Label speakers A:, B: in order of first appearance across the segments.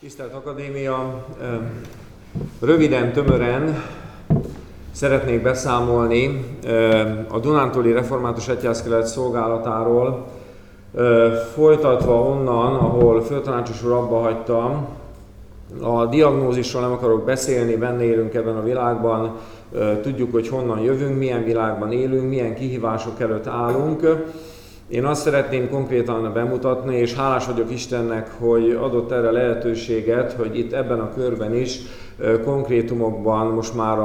A: Tisztelt Akadémia! Röviden, tömören szeretnék beszámolni a Dunántúli Református Egyházkelet szolgálatáról, folytatva onnan, ahol főtanácsos úr abba hagytam. A diagnózisról nem akarok beszélni, benne élünk ebben a világban, tudjuk, hogy honnan jövünk, milyen világban élünk, milyen kihívások előtt állunk. Én azt szeretném konkrétan bemutatni, és hálás vagyok Istennek, hogy adott erre lehetőséget, hogy itt ebben a körben is konkrétumokban most már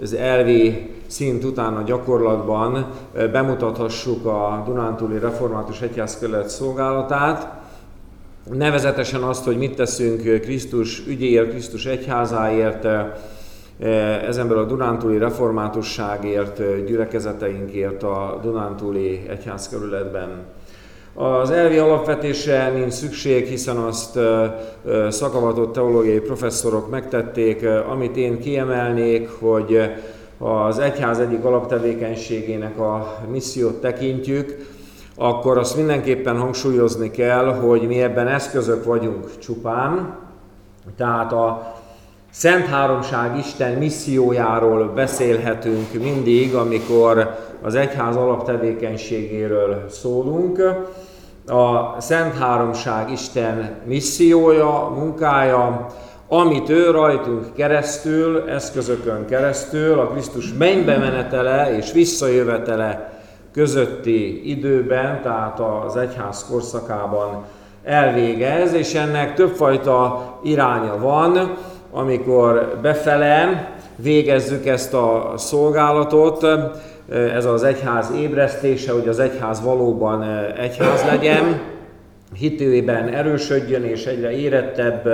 A: az elvi szint után a gyakorlatban bemutathassuk a Dunántúli Református Egyházkerület szolgálatát, nevezetesen azt, hogy mit teszünk Krisztus ügyéért, Krisztus egyházáért, Eh, ezenből a Dunántúli reformátusságért, eh, gyülekezeteinkért a Dunántúli egyházkerületben. Az elvi alapvetésre nincs szükség, hiszen azt eh, szakavatott teológiai professzorok megtették. Amit én kiemelnék, hogy az egyház egyik alaptevékenységének a missziót tekintjük, akkor azt mindenképpen hangsúlyozni kell, hogy mi ebben eszközök vagyunk csupán. Tehát a Szent Háromság Isten missziójáról beszélhetünk mindig, amikor az egyház alaptevékenységéről szólunk. A Szent Háromság Isten missziója, munkája, amit ő rajtunk keresztül, eszközökön keresztül, a Krisztus mennybe menetele és visszajövetele közötti időben, tehát az egyház korszakában elvégez, és ennek többfajta iránya van amikor befele végezzük ezt a szolgálatot, ez az egyház ébresztése, hogy az egyház valóban egyház legyen, hitőben erősödjön és egyre érettebb,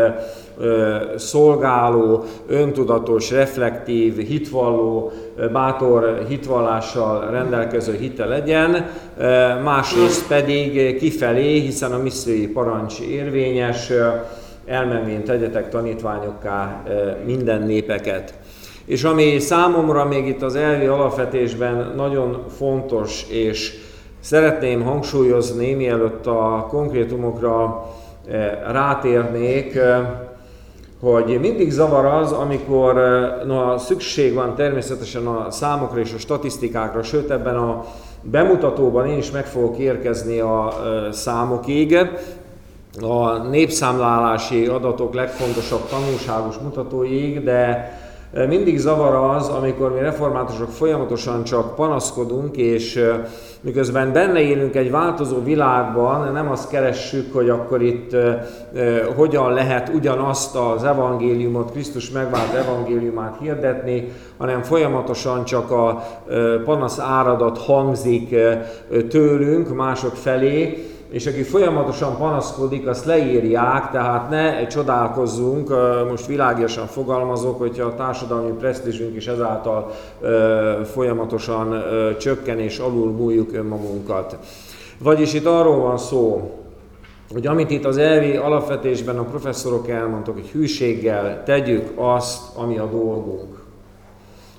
A: szolgáló, öntudatos, reflektív, hitvalló, bátor hitvallással rendelkező hite legyen, másrészt pedig kifelé, hiszen a missziói parancs érvényes, elmenvén tegyetek tanítványokká minden népeket. És ami számomra még itt az elvi alapvetésben nagyon fontos, és szeretném hangsúlyozni, mielőtt a konkrétumokra rátérnék, hogy mindig zavar az, amikor na, szükség van természetesen a számokra és a statisztikákra, sőt ebben a bemutatóban én is meg fogok érkezni a számokig, a népszámlálási adatok legfontosabb tanulságos mutatóig, de e, mindig zavar az, amikor mi reformátusok folyamatosan csak panaszkodunk, és e, miközben benne élünk egy változó világban, nem azt keressük, hogy akkor itt e, hogyan lehet ugyanazt az evangéliumot, Krisztus megvált evangéliumát hirdetni, hanem folyamatosan csak a panasz áradat hangzik tőlünk mások felé, és aki folyamatosan panaszkodik, azt leírják, tehát ne csodálkozzunk, most világiosan fogalmazok, hogyha a társadalmi presztízsünk is ezáltal folyamatosan csökken és alul múljuk önmagunkat. Vagyis itt arról van szó, hogy amit itt az elvi alapvetésben a professzorok elmondtak, hogy hűséggel tegyük azt, ami a dolgunk.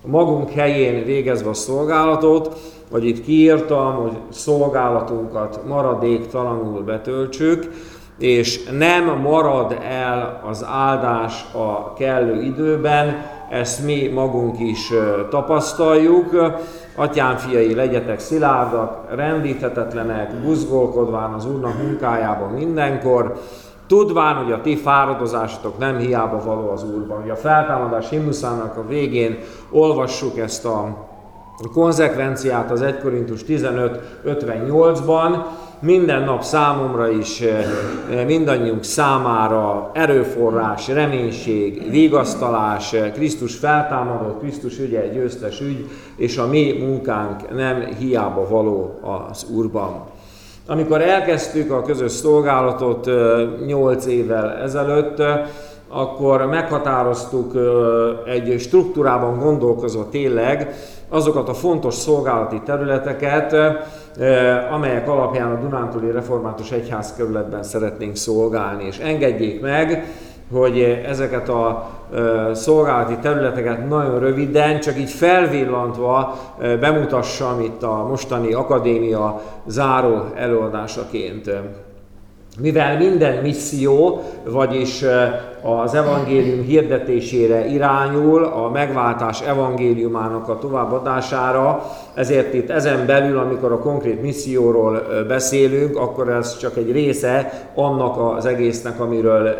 A: Magunk helyén végezve a szolgálatot, vagy itt kiírtam, hogy szolgálatunkat maradéktalanul betöltsük, és nem marad el az áldás a kellő időben, ezt mi magunk is tapasztaljuk. Atyám fiai, legyetek szilárdak, rendíthetetlenek, buzgolkodván az Úrnak munkájában mindenkor, tudván, hogy a ti fáradozásatok nem hiába való az Úrban. Ugye a feltámadás himnuszának a végén olvassuk ezt a konzekvenciát az 1 Korintus 15.58-ban, minden nap számomra is, eh, mindannyiunk számára erőforrás, reménység, vigasztalás, Krisztus feltámadott, Krisztus ügye győztes ügy, és a mi munkánk nem hiába való az Úrban. Amikor elkezdtük a közös szolgálatot 8 eh, évvel ezelőtt, akkor meghatároztuk egy struktúrában gondolkozva tényleg azokat a fontos szolgálati területeket, amelyek alapján a Dunántúli Református Egyházkerületben szeretnénk szolgálni. És engedjék meg, hogy ezeket a szolgálati területeket nagyon röviden, csak így felvillantva bemutassam itt a mostani akadémia záró előadásaként. mivel minden misszió, vagyis az evangélium hirdetésére irányul, a megváltás evangéliumának a továbbadására, ezért itt ezen belül, amikor a konkrét misszióról beszélünk, akkor ez csak egy része annak az egésznek, amiről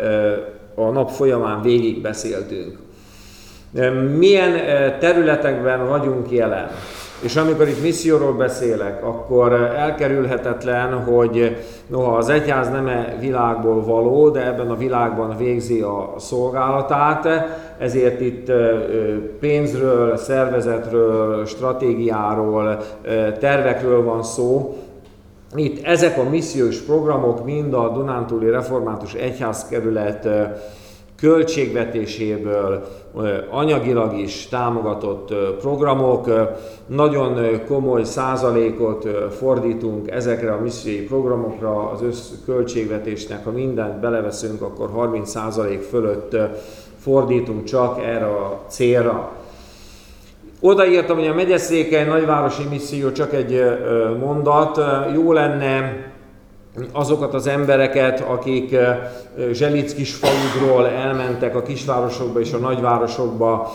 A: a nap folyamán végig beszéltünk. Milyen területekben vagyunk jelen? És amikor itt misszióról beszélek, akkor elkerülhetetlen, hogy noha az egyház nem -e világból való, de ebben a világban végzi a szolgálatát, ezért itt pénzről, szervezetről, stratégiáról, tervekről van szó, itt ezek a missziós programok mind a Dunántúli Református Egyházkerület költségvetéséből anyagilag is támogatott programok. Nagyon komoly százalékot fordítunk ezekre a missziói programokra, az összköltségvetésnek, ha mindent beleveszünk, akkor 30 százalék fölött fordítunk csak erre a célra. Odaírtam, hogy a megyeszékely nagyvárosi misszió csak egy mondat. Jó lenne azokat az embereket, akik Zselic kisfaludról elmentek a kisvárosokba és a nagyvárosokba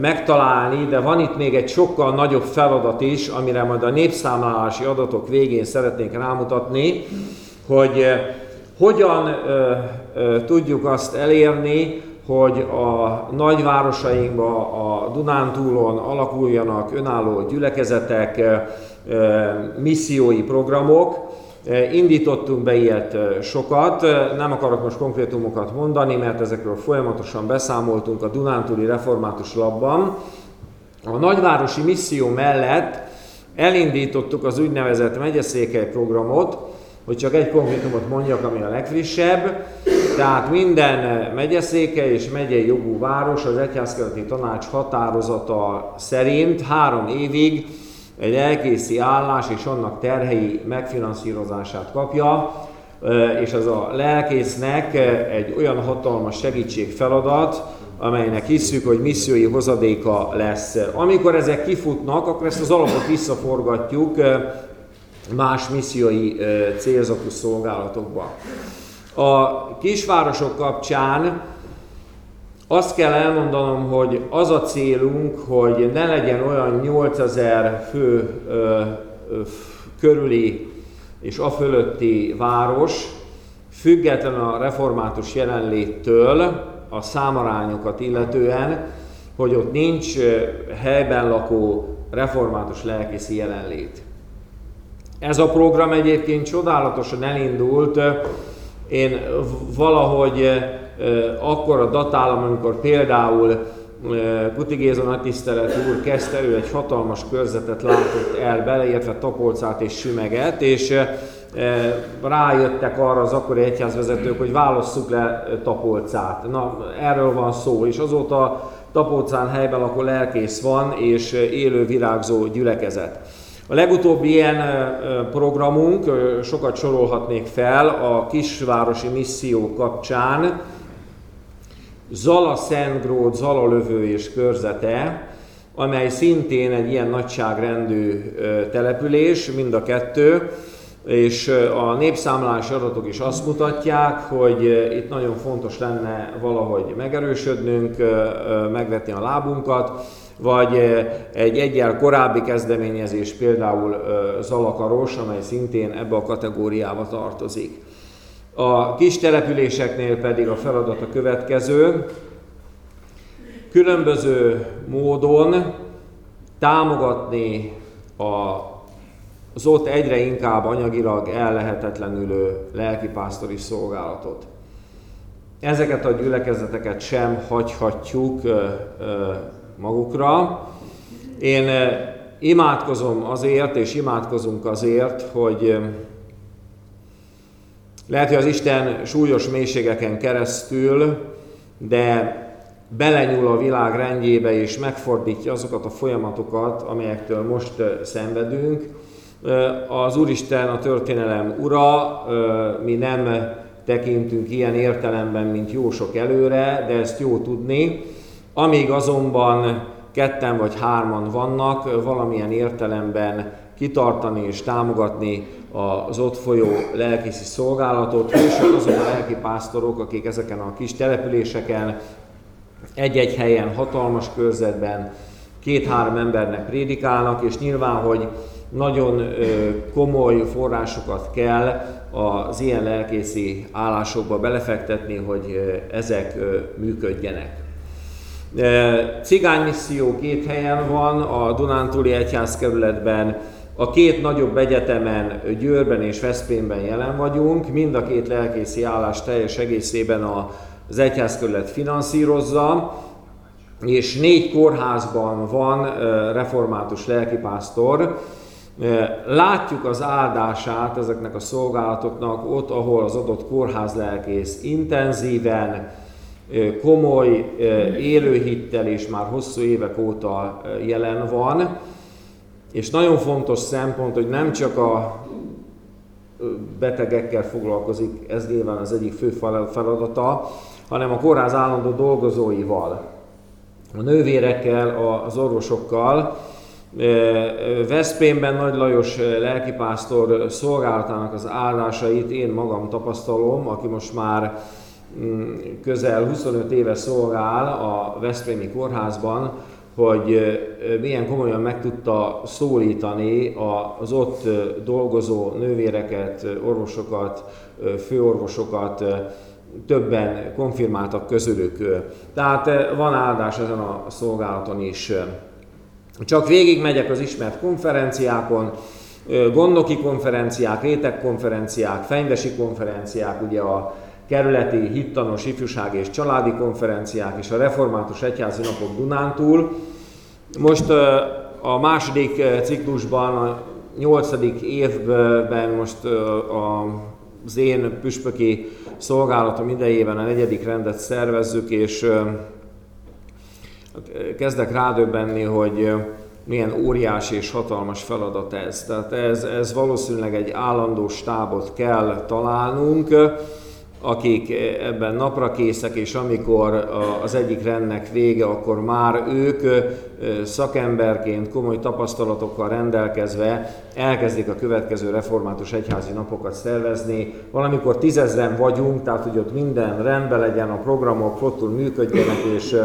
A: megtalálni, de van itt még egy sokkal nagyobb feladat is, amire majd a népszámlálási adatok végén szeretnék rámutatni, hogy hogyan tudjuk azt elérni, hogy a nagyvárosainkban, a Dunántúlon alakuljanak önálló gyülekezetek, missziói programok, Indítottunk be ilyet sokat, nem akarok most konkrétumokat mondani, mert ezekről folyamatosan beszámoltunk a Dunántúli Református Labban. A nagyvárosi misszió mellett elindítottuk az úgynevezett megyeszékely programot, hogy csak egy konkrétumot mondjak, ami a legfrissebb. Tehát minden megyeszéke és megyei jogú város az Egyházkerületi Tanács határozata szerint három évig egy elkészi állás és annak terhei megfinanszírozását kapja, és az a lelkésznek egy olyan hatalmas segítség feladat, amelynek hiszük, hogy missziói hozadéka lesz. Amikor ezek kifutnak, akkor ezt az alapot visszaforgatjuk más missziói célzatú szolgálatokba. A kisvárosok kapcsán azt kell elmondanom, hogy az a célunk, hogy ne legyen olyan 8000 fő ö, ö, körüli és a fölötti város, független a református jelenléttől, a számarányokat illetően, hogy ott nincs helyben lakó református lelkészi jelenlét. Ez a program egyébként csodálatosan elindult. Én valahogy akkor a datálom, amikor például Kuti Géza nagytisztelet úr kezdte, ő egy hatalmas körzetet látott el, beleértve Tapolcát és Sümeget, és rájöttek arra az akkori egyházvezetők, hogy válasszuk le Tapolcát. Na, erről van szó, és azóta Tapolcán helyben akkor lelkész van, és élő virágzó gyülekezet. A legutóbbi ilyen programunk, sokat sorolhatnék fel, a kisvárosi misszió kapcsán, Zala Szentgród, Zala lövő és körzete, amely szintén egy ilyen nagyságrendű település, mind a kettő, és a népszámlás adatok is azt mutatják, hogy itt nagyon fontos lenne valahogy megerősödnünk, megvetni a lábunkat, vagy egy egyel korábbi kezdeményezés, például Zalakaros, amely szintén ebbe a kategóriába tartozik. A kis településeknél pedig a feladat a következő. Különböző módon támogatni a, az ott egyre inkább anyagilag ellehetetlenülő lelkipásztori szolgálatot. Ezeket a gyülekezeteket sem hagyhatjuk magukra. Én imádkozom azért, és imádkozunk azért, hogy lehet, hogy az Isten súlyos mélységeken keresztül, de belenyúl a világ rendjébe és megfordítja azokat a folyamatokat, amelyektől most szenvedünk. Az Úristen a történelem ura, mi nem tekintünk ilyen értelemben, mint jó sok előre, de ezt jó tudni. Amíg azonban ketten vagy hárman vannak, valamilyen értelemben kitartani és támogatni az ott folyó lelkészi szolgálatot. Hősök azok a lelki pásztorok, akik ezeken a kis településeken, egy-egy helyen, hatalmas körzetben két-három embernek prédikálnak, és nyilván, hogy nagyon komoly forrásokat kell az ilyen lelkészi állásokba belefektetni, hogy ezek működjenek. Cigánymisszió két helyen van, a Dunántúli Egyházkerületben, a két nagyobb egyetemen, Győrben és Veszprémben jelen vagyunk, mind a két lelkészi állás teljes egészében az egyházkerület finanszírozza, és négy kórházban van református lelkipásztor, Látjuk az áldását ezeknek a szolgálatoknak ott, ahol az adott kórház lelkész intenzíven, komoly élőhittel és már hosszú évek óta jelen van. És nagyon fontos szempont, hogy nem csak a betegekkel foglalkozik, ez nyilván az egyik fő feladata, hanem a kórház állandó dolgozóival, a nővérekkel, az orvosokkal, Veszprémben Nagy Lajos lelkipásztor szolgálatának az áldásait én magam tapasztalom, aki most már közel 25 éve szolgál a Veszprémi kórházban, hogy milyen komolyan meg tudta szólítani az ott dolgozó nővéreket, orvosokat, főorvosokat, többen konfirmáltak közülük. Tehát van áldás ezen a szolgálaton is. Csak végig megyek az ismert konferenciákon, gondnoki konferenciák, rétegkonferenciák, fenyvesi konferenciák, ugye a kerületi hittanos ifjúság és családi konferenciák és a református egyházi napok Dunántúl. Most a második ciklusban, a nyolcadik évben most az én püspöki szolgálatom idejében a negyedik rendet szervezzük, és kezdek rádöbbenni, hogy milyen óriási és hatalmas feladat ez. Tehát ez, ez valószínűleg egy állandó stábot kell találnunk, akik ebben napra készek, és amikor az egyik rendnek vége, akkor már ők szakemberként, komoly tapasztalatokkal rendelkezve elkezdik a következő református egyházi napokat szervezni. Valamikor tízezren vagyunk, tehát hogy ott minden rendben legyen, a programok flottul működjenek, és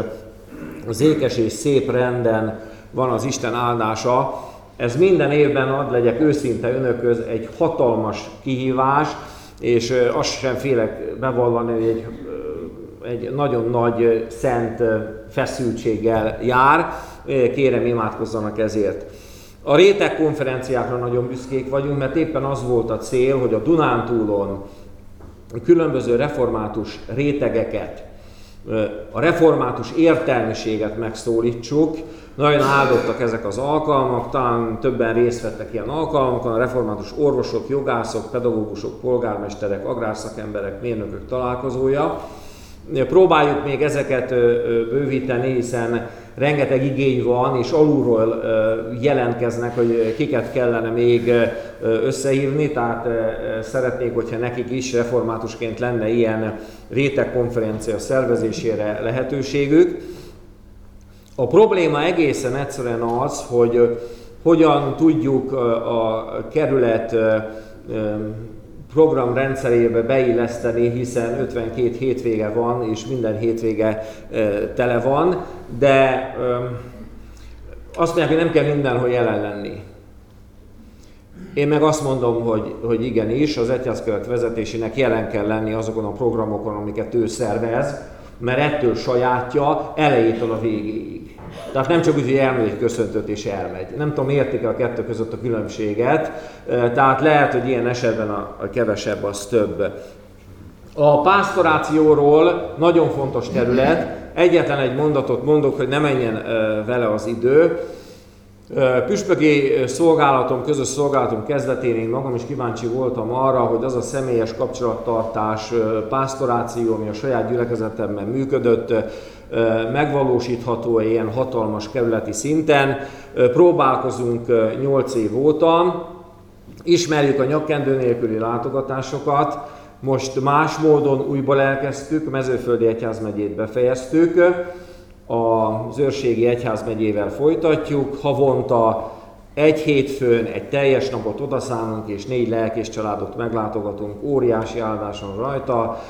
A: az ékes és szép renden van az Isten áldása. Ez minden évben ad, legyek őszinte önököz, egy hatalmas kihívás, és azt sem félek bevallani, hogy egy, egy nagyon nagy szent feszültséggel jár. Kérem, imádkozzanak ezért. A réteg konferenciákra nagyon büszkék vagyunk, mert éppen az volt a cél, hogy a Dunántúlon különböző református rétegeket, a református értelmiséget megszólítsuk. Nagyon áldottak ezek az alkalmak, talán többen részt vettek ilyen alkalmakon, a református orvosok, jogászok, pedagógusok, polgármesterek, agrárszakemberek, mérnökök találkozója. Próbáljuk még ezeket bővíteni, hiszen rengeteg igény van, és alulról jelentkeznek, hogy kiket kellene még összehívni, tehát szeretnék, hogyha nekik is reformátusként lenne ilyen rétegkonferencia szervezésére lehetőségük. A probléma egészen egyszerűen az, hogy hogyan tudjuk a kerület program rendszerébe beilleszteni, hiszen 52 hétvége van, és minden hétvége tele van, de azt mondják, hogy nem kell mindenhol jelen lenni. Én meg azt mondom, hogy, hogy igenis, az egyházkövet vezetésének jelen kell lenni azokon a programokon, amiket ő szervez, mert ettől sajátja elejétől a végéig. Tehát nem csak úgy, hogy elmegy egy köszöntőt és elmegy. Nem tudom, értik a kettő között a különbséget, tehát lehet, hogy ilyen esetben a, a kevesebb az több. A pásztorációról nagyon fontos terület, egyetlen egy mondatot mondok, hogy ne menjen vele az idő. Püspöki szolgálatom, közös szolgálatom kezdetén én magam is kíváncsi voltam arra, hogy az a személyes kapcsolattartás, pásztoráció, ami a saját gyülekezetemben működött, megvalósítható ilyen hatalmas kerületi szinten. Próbálkozunk 8 év óta, ismerjük a nyakkendő nélküli látogatásokat, most más módon újból elkezdtük, mezőföldi egyházmegyét befejeztük, az őrségi egyházmegyével folytatjuk, havonta egy hétfőn, egy teljes napot odaszállunk, és négy lelkés családot meglátogatunk, óriási áldáson rajta,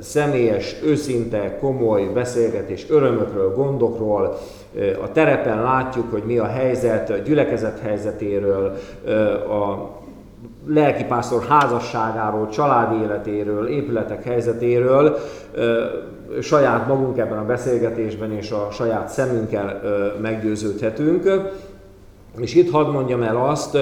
A: személyes, őszinte, komoly beszélgetés örömökről, gondokról, a terepen látjuk, hogy mi a helyzet, a gyülekezet helyzetéről, a lelkipásztor házasságáról, családi életéről, épületek helyzetéről, saját magunk ebben a beszélgetésben és a saját szemünkkel meggyőződhetünk. És itt hadd mondjam el azt,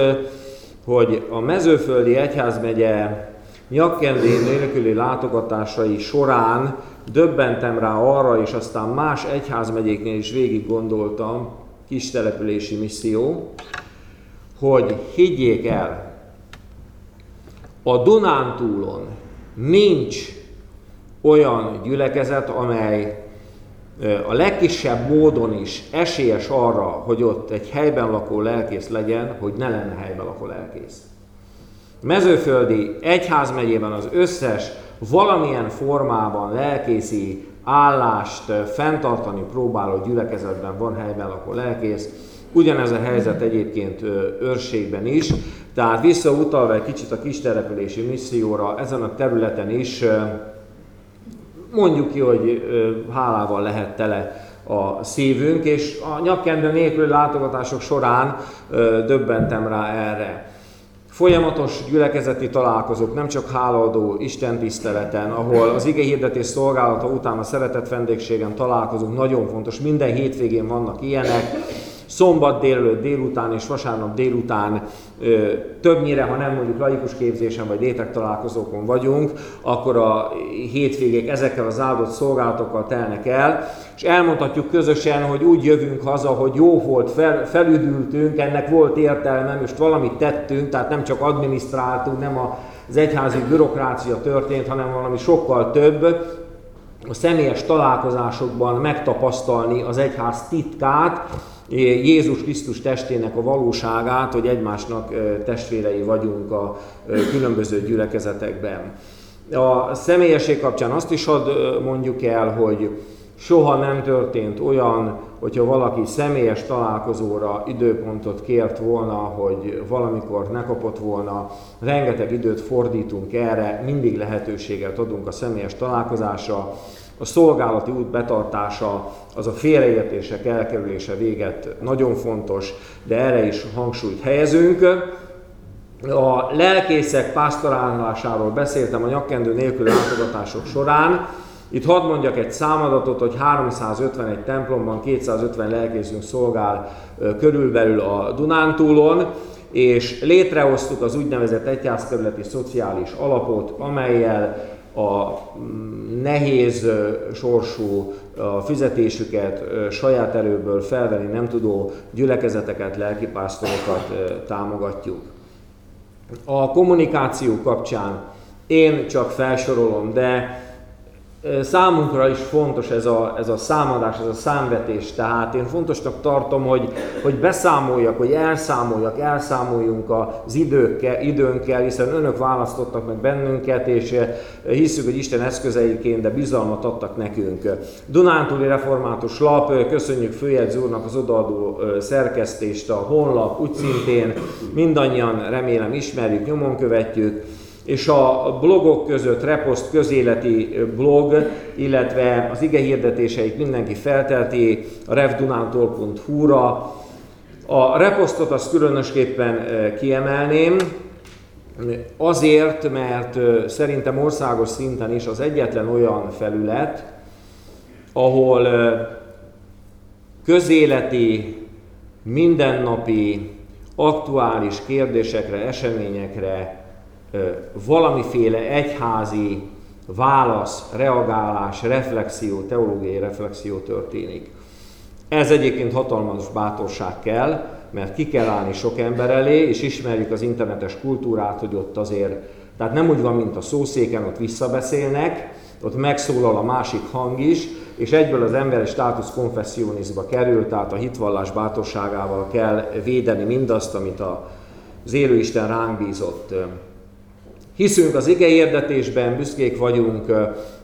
A: hogy a mezőföldi egyházmegye nyakkendé nélküli látogatásai során döbbentem rá arra, és aztán más egyházmegyéknél is végig gondoltam, kis települési misszió, hogy higgyék el, a Dunántúlon nincs olyan gyülekezet, amely a legkisebb módon is esélyes arra, hogy ott egy helyben lakó lelkész legyen, hogy ne lenne helyben lakó lelkész. Mezőföldi egyházmegyében az összes valamilyen formában lelkészi állást fenntartani próbáló gyülekezetben van helyben lakó lelkész. Ugyanez a helyzet egyébként őrségben is, tehát visszautalva egy kicsit a kistelepülési misszióra, ezen a területen is mondjuk ki, hogy hálával lehet tele a szívünk, és a nyakkendő nélküli látogatások során döbbentem rá erre. Folyamatos gyülekezeti találkozók, nem csak hálaadó Isten tiszteleten, ahol az ige hirdetés szolgálata után a szeretett vendégségen találkozunk, nagyon fontos, minden hétvégén vannak ilyenek, szombat délelőtt, délután és vasárnap délután többnyire, ha nem mondjuk laikus képzésen vagy létek találkozókon vagyunk, akkor a hétvégék ezekkel az áldott szolgálatokkal telnek el, és elmondhatjuk közösen, hogy úgy jövünk haza, hogy jó volt, fel, felüdültünk, ennek volt értelme, most valamit tettünk, tehát nem csak adminisztráltunk, nem az egyházi bürokrácia történt, hanem valami sokkal több, a személyes találkozásokban megtapasztalni az egyház titkát, Jézus Krisztus testének a valóságát, hogy egymásnak testvérei vagyunk a különböző gyülekezetekben. A személyesség kapcsán azt is hadd mondjuk el, hogy soha nem történt olyan, hogyha valaki személyes találkozóra időpontot kért volna, hogy valamikor ne kapott volna, rengeteg időt fordítunk erre, mindig lehetőséget adunk a személyes találkozásra, a szolgálati út betartása, az a félreértések elkerülése véget nagyon fontos, de erre is hangsúlyt helyezünk. A lelkészek pásztorálásáról beszéltem a nyakkendő nélkül látogatások során. Itt hadd mondjak egy számadatot, hogy 351 templomban 250 lelkészünk szolgál körülbelül a Dunántúlon, és létrehoztuk az úgynevezett egyházkerületi szociális alapot, amelyel a nehéz sorsú a fizetésüket saját erőből felvenni nem tudó gyülekezeteket, lelkipásztorokat támogatjuk. A kommunikáció kapcsán én csak felsorolom, de Számunkra is fontos ez a, ez a számadás, ez a számvetés, tehát én fontosnak tartom, hogy, hogy beszámoljak, hogy elszámoljak, elszámoljunk az időkkel, időnkkel, hiszen önök választottak meg bennünket, és hiszük, hogy Isten eszközeiként, de bizalmat adtak nekünk. Dunántúli Református Lap, köszönjük főjegyző úrnak az odaadó szerkesztést, a honlap úgy szintén mindannyian remélem ismerjük, nyomon követjük és a blogok között Repost közéleti blog, illetve az ige hirdetéseit mindenki feltelti a revdunántól.hu-ra. A repostot azt különösképpen kiemelném, azért, mert szerintem országos szinten is az egyetlen olyan felület, ahol közéleti, mindennapi, aktuális kérdésekre, eseményekre valamiféle egyházi válasz, reagálás, reflexió, teológiai reflexió történik. Ez egyébként hatalmas bátorság kell, mert ki kell állni sok ember elé, és ismerjük az internetes kultúrát, hogy ott azért, tehát nem úgy van, mint a szószéken, ott visszabeszélnek, ott megszólal a másik hang is, és egyből az ember státusz konfessionizba kerül, tehát a hitvallás bátorságával kell védeni mindazt, amit az élőisten ránk bízott. Hiszünk az ige érdetésben, büszkék vagyunk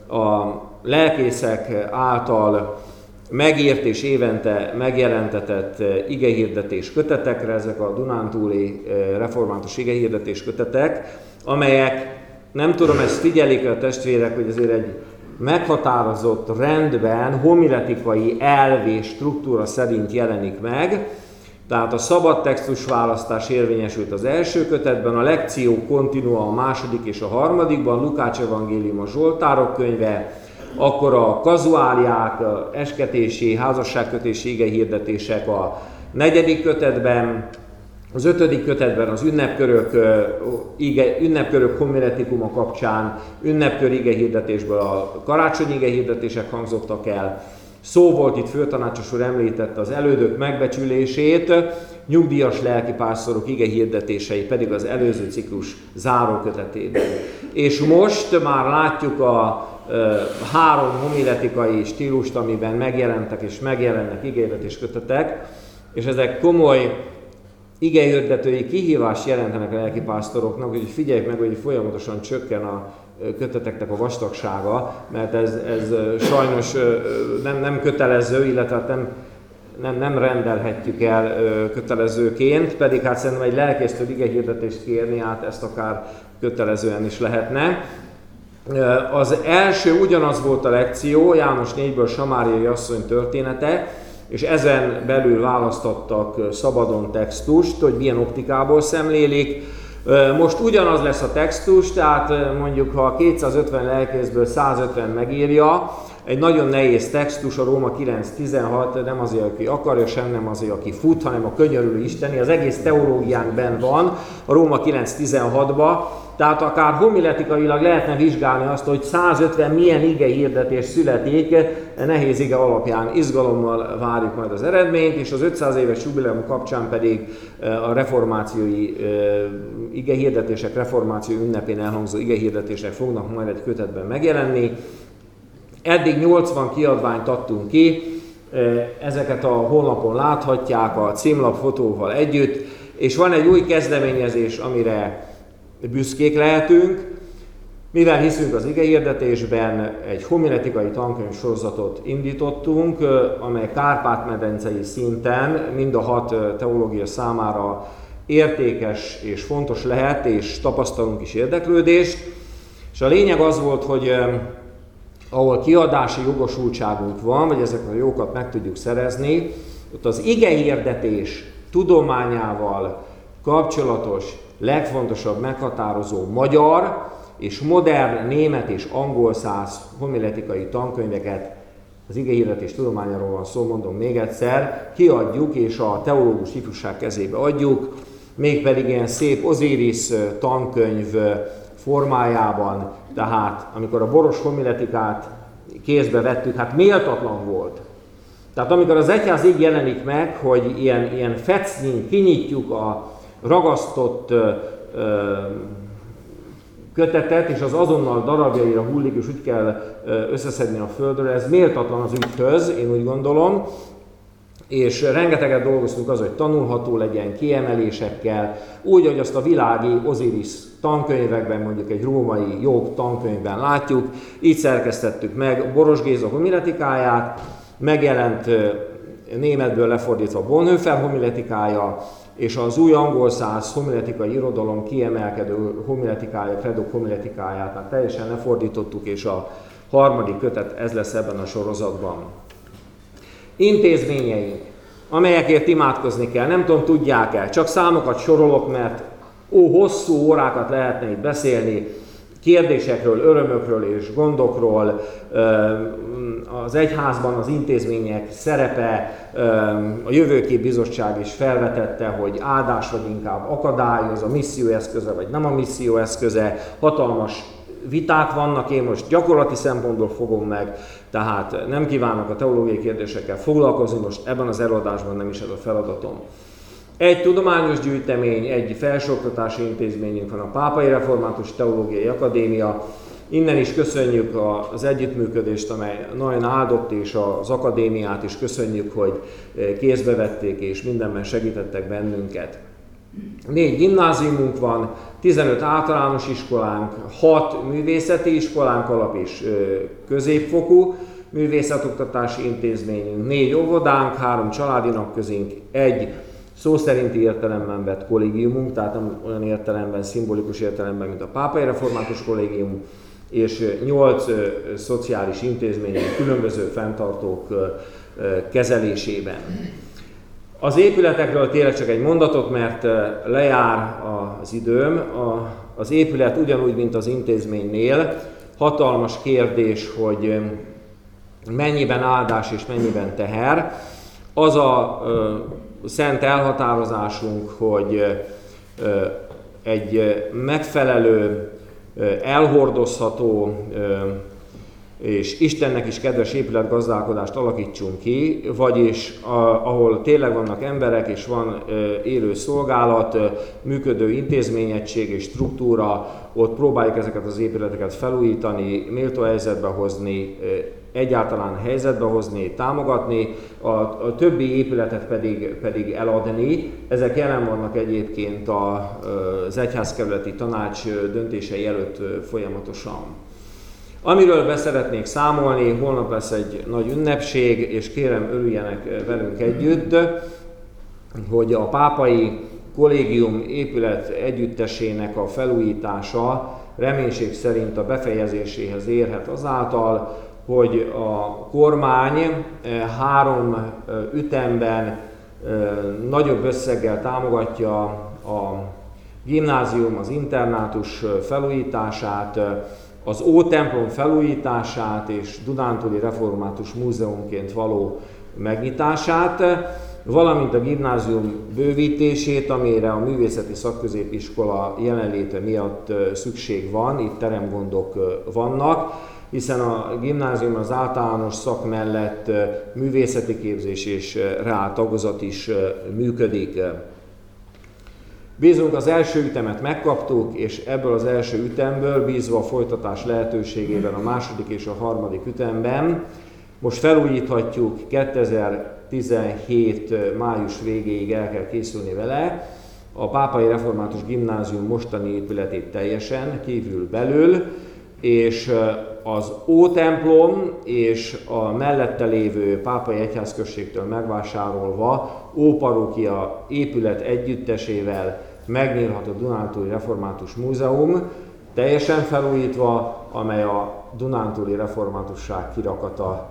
A: a lelkészek által megírt és évente megjelentetett igehirdetés kötetekre, ezek a Dunántúli református igehirdetés kötetek, amelyek, nem tudom, ezt figyelik a testvérek, hogy azért egy meghatározott rendben, homiletikai elv és struktúra szerint jelenik meg, tehát a szabad textus választás érvényesült az első kötetben, a lekció kontinua a második és a harmadikban, Lukács evangélium a Zsoltárok könyve, akkor a kazuáliák, a esketési, házasságkötési ige hirdetések a negyedik kötetben, az ötödik kötetben az ünnepkörök, ige, ünnepkörök homiletikuma kapcsán ünnepkör ige hirdetésből a karácsonyi ige hirdetések hangzottak el. Szó volt itt főtanácsos úr említette az elődök megbecsülését, nyugdíjas lelkipásztorok ige hirdetései pedig az előző ciklus zárókötetében. És most már látjuk a három homiletikai stílust, amiben megjelentek és megjelennek ígéretés kötetek, és ezek komoly igehirdetői kihívást jelentenek a lelkipásztoroknak, hogy figyeljük meg, hogy folyamatosan csökken a köteteknek a vastagsága, mert ez, ez sajnos nem, nem kötelező, illetve hát nem, nem, nem rendelhetjük el kötelezőként, pedig hát szerintem egy lelkésztől igehirdetést kérni, hát ezt akár kötelezően is lehetne. Az első ugyanaz volt a lekció, János 4-ből Samáriai asszony története, és ezen belül választottak szabadon textust, hogy milyen optikából szemlélik. Most ugyanaz lesz a textus, tehát mondjuk ha 250 lelkészből 150 megírja, egy nagyon nehéz textus, a Róma 9.16, nem azért, aki akarja, sem nem azért, aki fut, hanem a könyörülő Isteni, az egész teológiánkben van, a Róma 9.16-ba, tehát akár homiletikailag lehetne vizsgálni azt, hogy 150 milyen ige hirdetés születik, nehéz ige alapján izgalommal várjuk majd az eredményt, és az 500 éves jubileum kapcsán pedig eh, a reformációi eh, ige hirdetések, reformáció ünnepén elhangzó ige hirdetések fognak majd egy kötetben megjelenni. Eddig 80 kiadványt adtunk ki, ezeket a honlapon láthatják a címlap fotóval együtt, és van egy új kezdeményezés, amire büszkék lehetünk, mivel hiszünk az igehirdetésben, egy homiletikai tankönyv sorozatot indítottunk, amely Kárpát-medencei szinten mind a hat teológia számára értékes és fontos lehet, és tapasztalunk is érdeklődést. És a lényeg az volt, hogy ahol kiadási jogosultságunk van, vagy ezeket a jókat meg tudjuk szerezni, ott az igehirdetés tudományával kapcsolatos legfontosabb meghatározó magyar és modern német és angol száz homiletikai tankönyveket, az igehirdetés tudományáról van szó, mondom még egyszer, kiadjuk és a teológus ifjúság kezébe adjuk, mégpedig ilyen szép Osiris tankönyv formájában, tehát amikor a boros homiletikát kézbe vettük, hát méltatlan volt. Tehát amikor az egyház így jelenik meg, hogy ilyen, ilyen fecnyin kinyitjuk a, ragasztott kötetet, és az azonnal darabjaira hullik, és úgy kell összeszedni a földről. Ez méltatlan az ügyhöz, én úgy gondolom, és rengeteget dolgoztunk az, hogy tanulható legyen, kiemelésekkel, úgy, hogy azt a világi Osiris tankönyvekben, mondjuk egy római jog tankönyvben látjuk, így szerkesztettük meg Boros Géza homiletikáját, megjelent németből lefordítva Bonhoeffer homiletikája, és az új angol száz homiletikai irodalom kiemelkedő homiletikája, Kredok homiletikáját már teljesen lefordítottuk, és a harmadik kötet ez lesz ebben a sorozatban. Intézményeink, amelyekért imádkozni kell, nem tudom, tudják-e, csak számokat sorolok, mert ó, hosszú órákat lehetne itt beszélni, kérdésekről, örömökről és gondokról, az egyházban az intézmények szerepe, a Jövőkép Bizottság is felvetette, hogy áldás vagy inkább akadályoz, a misszió eszköze vagy nem a misszió eszköze, hatalmas viták vannak, én most gyakorlati szempontból fogom meg, tehát nem kívánok a teológiai kérdésekkel foglalkozni, most ebben az előadásban nem is ez a feladatom. Egy tudományos gyűjtemény, egy felsőoktatási intézményünk van, a Pápai Református Teológiai Akadémia. Innen is köszönjük az együttműködést, amely nagyon áldott, és az akadémiát is köszönjük, hogy kézbe vették és mindenben segítettek bennünket. Négy gimnáziumunk van, 15 általános iskolánk, 6 művészeti iskolánk, alap és középfokú, művészetoktatási intézményünk, négy óvodánk, három családi napközénk, egy szó szerinti értelemben vett kollégiumunk, tehát nem olyan értelemben, szimbolikus értelemben, mint a Pápai Református Kollégium, és nyolc szociális intézmény különböző fenntartók kezelésében. Az épületekről tényleg csak egy mondatot, mert lejár az időm. Az épület ugyanúgy, mint az intézménynél, hatalmas kérdés, hogy mennyiben áldás és mennyiben teher. Az a szent elhatározásunk, hogy egy megfelelő, elhordozható és Istennek is kedves épületgazdálkodást alakítsunk ki, vagyis a, ahol tényleg vannak emberek és van e, élő szolgálat, e, működő intézményegység és struktúra, ott próbáljuk ezeket az épületeket felújítani, méltó helyzetbe hozni, e, egyáltalán helyzetbe hozni, támogatni, a, a többi épületet pedig, pedig eladni. Ezek jelen vannak egyébként a, az egyházkerületi tanács döntései előtt folyamatosan. Amiről beszeretnék számolni, holnap lesz egy nagy ünnepség, és kérem örüljenek velünk együtt, hogy a pápai kollégium épület együttesének a felújítása reménység szerint a befejezéséhez érhet azáltal, hogy a kormány eh, három eh, ütemben eh, nagyobb összeggel támogatja a gimnázium, az internátus felújítását, az Ó-templom felújítását és Dunántúli Református Múzeumként való megnyitását, valamint a gimnázium bővítését, amire a művészeti szakközépiskola jelenléte miatt szükség van, itt teremgondok vannak, hiszen a gimnázium az általános szak mellett művészeti képzés és reál tagozat is működik. Bízunk az első ütemet megkaptuk, és ebből az első ütemből bízva a folytatás lehetőségében a második és a harmadik ütemben most felújíthatjuk 2017 május végéig el kell készülni vele, a Pápai Református Gimnázium mostani épületét teljesen, kívül belül, és az Ó-templom és a mellette lévő Pápai Egyházközségtől megvásárolva Óparókia épület együttesével megnyílhat a Dunántúli Református Múzeum, teljesen felújítva, amely a Dunántúli Reformátusság kirakata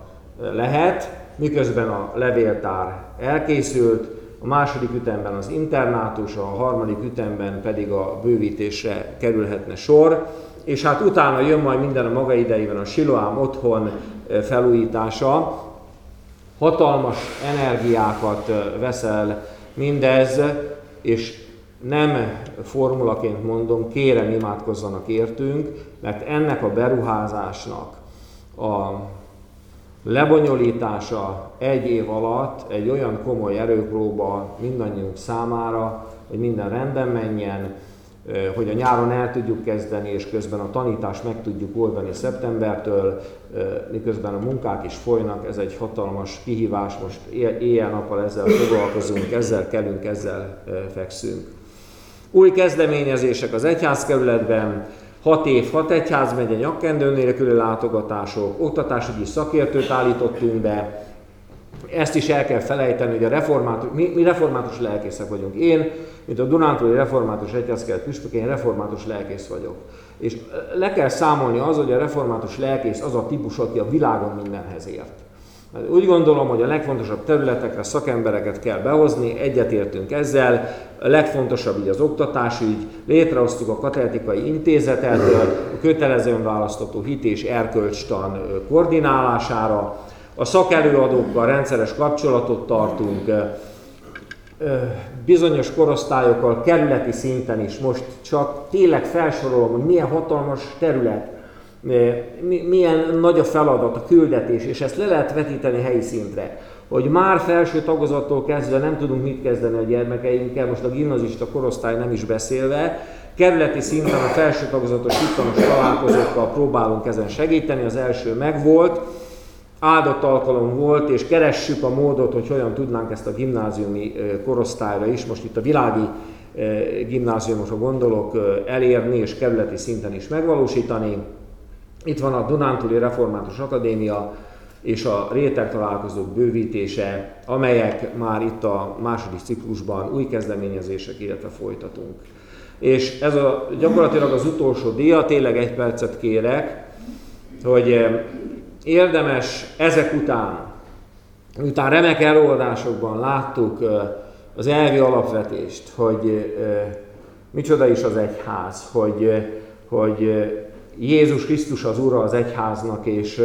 A: lehet, miközben a levéltár elkészült, a második ütemben az internátus, a harmadik ütemben pedig a bővítésre kerülhetne sor, és hát utána jön majd minden a maga idejében a Siloám otthon felújítása, hatalmas energiákat veszel mindez, és nem formulaként mondom, kérem imádkozzanak értünk, mert ennek a beruházásnak a lebonyolítása egy év alatt egy olyan komoly erőpróba mindannyiunk számára, hogy minden rendben menjen, hogy a nyáron el tudjuk kezdeni, és közben a tanítást meg tudjuk oldani szeptembertől, miközben a munkák is folynak, ez egy hatalmas kihívás, most éjjel-nappal ezzel foglalkozunk, ezzel kelünk, ezzel fekszünk. Új kezdeményezések az egyházkerületben, 6 év, 6 egyházmegye nyakkendő nélküli látogatások, oktatásügyi szakértőt állítottunk be, ezt is el kell felejteni, hogy a református, mi, mi református lelkészek vagyunk. Én, mint a Dunántúli Református Egyházkeret püspök, én református lelkész vagyok. És le kell számolni az, hogy a református lelkész az a típus, aki a világon mindenhez ért. Úgy gondolom, hogy a legfontosabb területekre szakembereket kell behozni, egyetértünk ezzel. A legfontosabb így az oktatásügy, létrehoztuk a katetikai intézetet, a kötelezően választható hit és erkölcstan koordinálására. A szakelőadókkal rendszeres kapcsolatot tartunk, bizonyos korosztályokkal kerületi szinten is. Most csak tényleg felsorolom, hogy milyen hatalmas terület, milyen nagy a feladat, a küldetés, és ezt le lehet vetíteni helyi szintre. Hogy már felső tagozattól kezdve nem tudunk mit kezdeni a gyermekeinkkel, most a gimnazista korosztály nem is beszélve, kerületi szinten a felső tagozatos hittanos találkozókkal próbálunk ezen segíteni, az első megvolt, áldott alkalom volt, és keressük a módot, hogy hogyan tudnánk ezt a gimnáziumi korosztályra is, most itt a világi gimnáziumokra gondolok, elérni és kerületi szinten is megvalósítani. Itt van a Dunántúli Református Akadémia, és a réteg találkozók bővítése, amelyek már itt a második ciklusban új kezdeményezések, illetve folytatunk. És ez a, gyakorlatilag az utolsó dia, tényleg egy percet kérek, hogy eh, érdemes ezek után, miután remek előadásokban láttuk eh, az elvi alapvetést, hogy eh, micsoda is az egyház, hogy, hogy Jézus Krisztus az Ura az egyháznak, és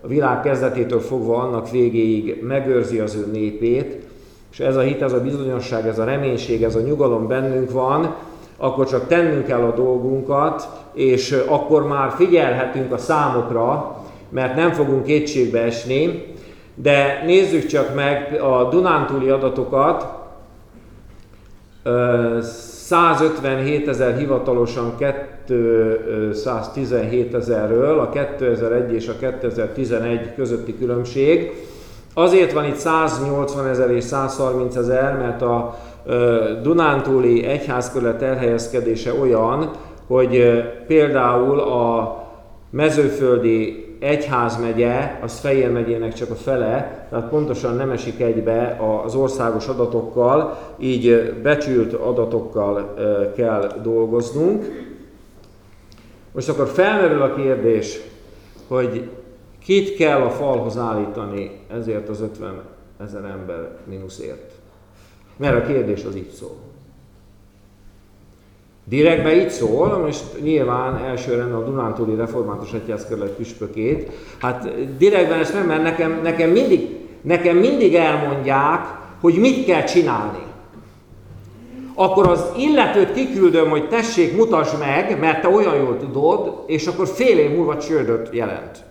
A: a világ kezdetétől fogva annak végéig megőrzi az ő népét, és ez a hit, ez a bizonyosság, ez a reménység, ez a nyugalom bennünk van, akkor csak tennünk kell a dolgunkat, és akkor már figyelhetünk a számokra, mert nem fogunk kétségbe esni, de nézzük csak meg a Dunántúli adatokat, 157 ezer hivatalosan 217 ezerről, a 2001 és a 2011 közötti különbség. Azért van itt 180 ezer és 130 ezer, mert a Dunántúli egyházkörlet elhelyezkedése olyan, hogy például a mezőföldi egyházmegye, az Fejér megyének csak a fele, tehát pontosan nem esik egybe az országos adatokkal, így becsült adatokkal kell dolgoznunk. Most akkor felmerül a kérdés, hogy kit kell a falhoz állítani ezért az 50 ezer ember mínuszért. Mert a kérdés az így szól. Direktbe így szól, most nyilván elsőre a Dunántúli Református Egyházkerület püspökét. Hát direktben ezt nem, mert nekem, nekem, mindig, nekem mindig elmondják, hogy mit kell csinálni. Akkor az illetőt kiküldöm, hogy tessék, mutasd meg, mert te olyan jól tudod, és akkor fél év múlva csődöt jelent.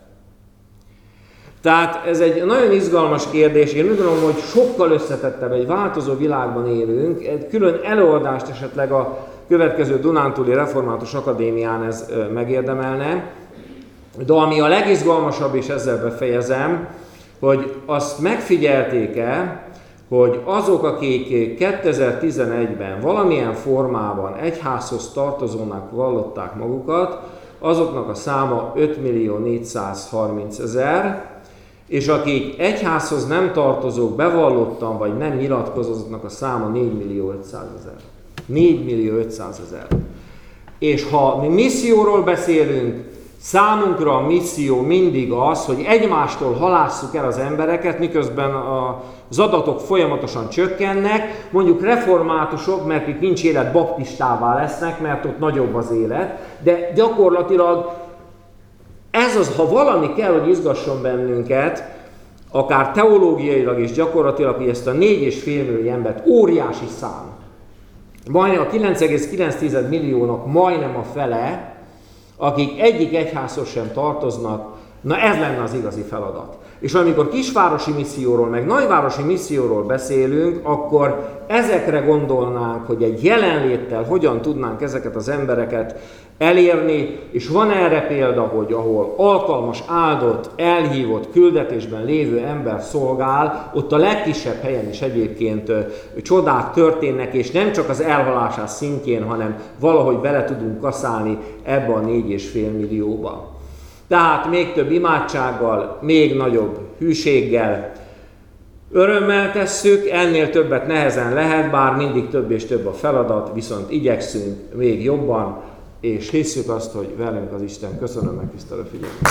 A: Tehát ez egy nagyon izgalmas kérdés. Én úgy gondolom, hogy sokkal összetettebb, egy változó világban élünk. Egy külön előadást esetleg a következő Dunántúli Református Akadémián ez megérdemelne. De ami a legizgalmasabb, és ezzel befejezem, hogy azt megfigyelték-e, hogy azok, akik 2011-ben valamilyen formában egyházhoz tartozónak vallották magukat, azoknak a száma 5 millió 430 ezer, és akik egyházhoz nem tartozók, bevallottan vagy nem nyilatkozóknak a száma 4 millió 500 ezer. 4 millió 500 ezer. És ha mi misszióról beszélünk, számunkra a misszió mindig az, hogy egymástól halásszuk el az embereket, miközben az adatok folyamatosan csökkennek, mondjuk reformátusok, mert itt nincs élet, baptistává lesznek, mert ott nagyobb az élet, de gyakorlatilag ez az, ha valami kell, hogy izgasson bennünket, akár teológiailag és gyakorlatilag, hogy ezt a 4,5 millió embert óriási szám, majdnem a 9,9 milliónak majdnem a fele, akik egyik egyházhoz sem tartoznak, na ez lenne az igazi feladat. És amikor kisvárosi misszióról, meg nagyvárosi misszióról beszélünk, akkor ezekre gondolnánk, hogy egy jelenléttel hogyan tudnánk ezeket az embereket elérni, és van erre példa, hogy ahol alkalmas, áldott, elhívott, küldetésben lévő ember szolgál, ott a legkisebb helyen is egyébként csodák történnek, és nem csak az elhalásás szintjén, hanem valahogy bele tudunk kaszálni ebbe a 4,5 millióba. Tehát még több imádsággal, még nagyobb hűséggel, örömmel tesszük, ennél többet nehezen lehet, bár mindig több és több a feladat, viszont igyekszünk még jobban, és hisszük azt, hogy velünk az Isten. Köszönöm meg, tisztelő figyelmet!